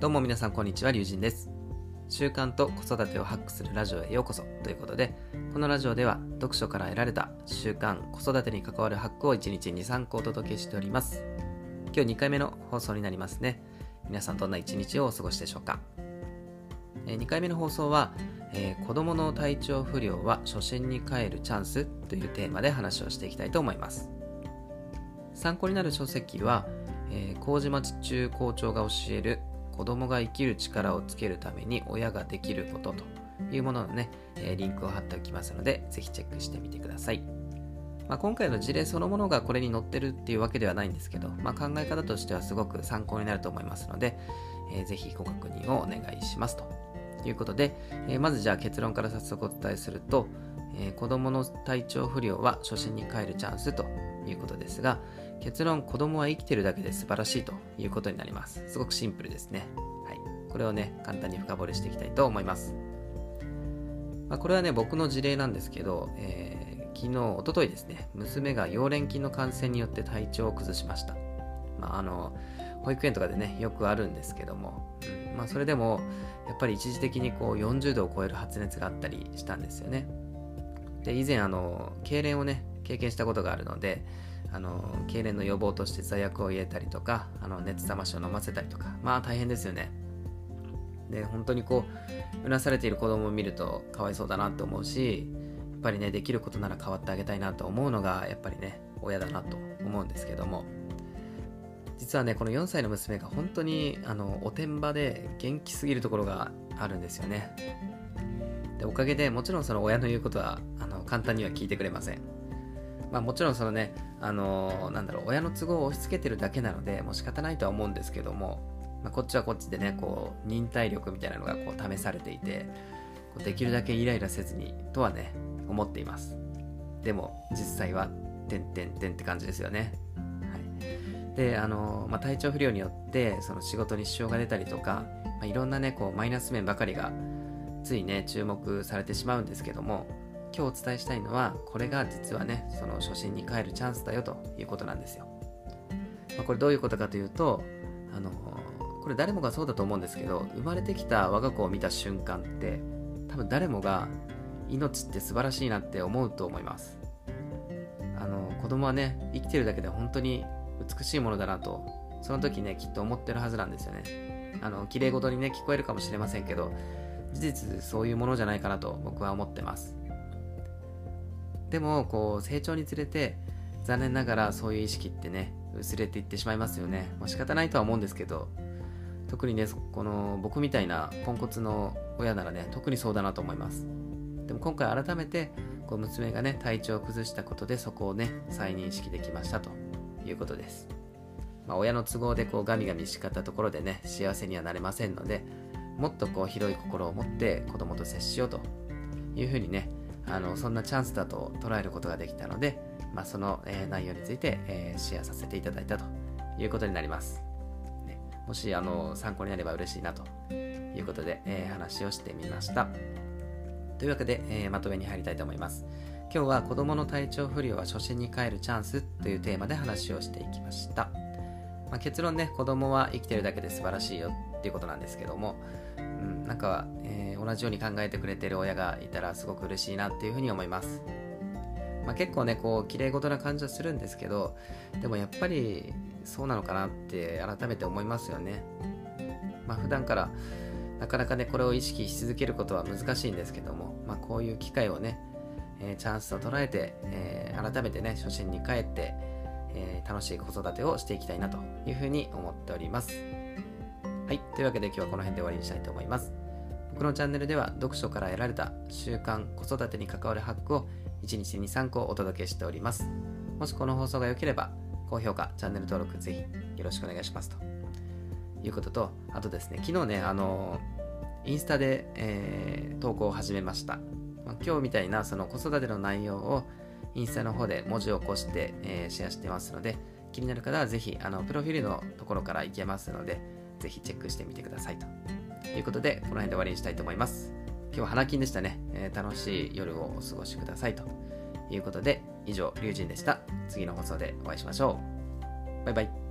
どうも皆さんこんにちは、りゅうじんです。習慣と子育てをハックするラジオへようこそということで、このラジオでは読書から得られた習慣、子育てに関わるハックを1日2、3個お届けしております。今日2回目の放送になりますね。皆さんどんな一日をお過ごしでしょうか。え2回目の放送は、えー、子供の体調不良は初心に帰るチャンスというテーマで話をしていきたいと思います。参考になる書籍は、えー、麹町中校長が教える子供が生きる力をつけるために親ができることというもののね、え、リンクを貼っておきますので、ぜひチェックしてみてください。まあ、今回の事例そのものがこれに載ってるっていうわけではないんですけど、まあ、考え方としてはすごく参考になると思いますので、えー、ぜひご確認をお願いしますということで、えー、まずじゃあ結論から早速お伝えすると、えー、子供の体調不良は初心に帰るチャンスということですが、結論、子供は生きてるだけで素晴らしいということになります。すごくシンプルですね。はい。これをね、簡単に深掘りしていきたいと思います。まあ、これはね、僕の事例なんですけど、えー、昨日、おとといですね、娘が溶連菌の感染によって体調を崩しました。まあ、あの、保育園とかでね、よくあるんですけども、うん、まあ、それでも、やっぱり一時的にこう40度を超える発熱があったりしたんですよね。で、以前、あの、痙攣をね、経験したことがあるので、あの痙攣の予防として座薬を入れたりとかあの熱冷ましを飲ませたりとかまあ大変ですよね。で本当にこううなされている子供を見るとかわいそうだなって思うしやっぱりねできることなら変わってあげたいなと思うのがやっぱりね親だなと思うんですけども。実はねこの4歳の娘が本当にあのおてんばで元気すぎるところがあるんですよね。でおかげでもちろんその親の言うことはあの簡単には聞いてくれませんまあもちろんそのね、あのー、なんだろう、親の都合を押し付けてるだけなので、もう仕方ないとは思うんですけども、まあ、こっちはこっちでね、こう、忍耐力みたいなのがこう試されていて、こうできるだけイライラせずにとはね、思っています。でも、実際は、てんてんてんって感じですよね。はい。で、あの、まあ、体調不良によって、その仕事に支障が出たりとか、まあ、いろんなね、こう、マイナス面ばかりが、ついね、注目されてしまうんですけども、今日お伝えしたいのはこれが実はねその初心に帰るチャンスだよということなんですよ、まあ、これどういうことかというとあのこれ誰もがそうだと思うんですけど生まれてきた我が子を見た瞬間って多分誰もが命って素晴らしいなって思うと思います。あの子供はね生きてるだけで本当に美しいものだなとその時ねきっと思ってるはずなんですよね。あの綺麗事にね聞こえるかもしれませんけど事実そういうものじゃないかなと僕は思ってます。でもこう成長につれて残念ながらそういう意識ってね薄れていってしまいますよね、まあ、仕方ないとは思うんですけど特にねこの僕みたいなポンコツの親ならね特にそうだなと思います。でも今回改めてこう娘がね体調を崩したことでそこをね再認識できましたということです、まあ、親の都合でこうガミガミ叱ったところでね幸せにはなれませんのでもっとこう広い心を持って子供と接しようというふうにねあのそんなチャンスだと捉えることができたので、まあ、その、えー、内容について、えー、シェアさせていただいたということになります。ね、もしあの参考になれば嬉しいなということで、えー、話をしてみました。というわけで、え、まとめに入りたいと思います。今日は子供の体調不良は初心に帰るチャンスというテーマで話をしていきました。まあ、結論ね、子供は生きてるだけで素晴らしいよっていうことなんですけども、うん、なんか、えー、同じように考えてくれてる親がいたらすごく嬉しいなっていうふうに思います。まあ、結構ね、こう、綺麗事な感じはするんですけど、でもやっぱりそうなのかなって改めて思いますよね。まあ、普段からなかなかね、これを意識し続けることは難しいんですけども、まあ、こういう機会をね、えー、チャンスと捉えて、えー、改めてね、初心に帰って、えー、楽しい子育てをしていきたいなというふうに思っております。はい。というわけで今日はこの辺で終わりにしたいと思います。僕のチャンネルでは読書から得られた習慣、子育てに関わるハックを1日に3個お届けしております。もしこの放送が良ければ、高評価、チャンネル登録ぜひよろしくお願いしますということと、あとですね、昨日ね、あのインスタで、えー、投稿を始めました。ま、今日みたいなその子育ての内容をインスタの方で文字を起こして、えー、シェアしてますので、気になる方はぜひ、あの、プロフィールのところから行けますので、ぜひチェックしてみてくださいということで、この辺で終わりにしたいと思います。今日は花金でしたね。えー、楽しい夜をお過ごしくださいということで、以上、龍神でした。次の放送でお会いしましょう。バイバイ。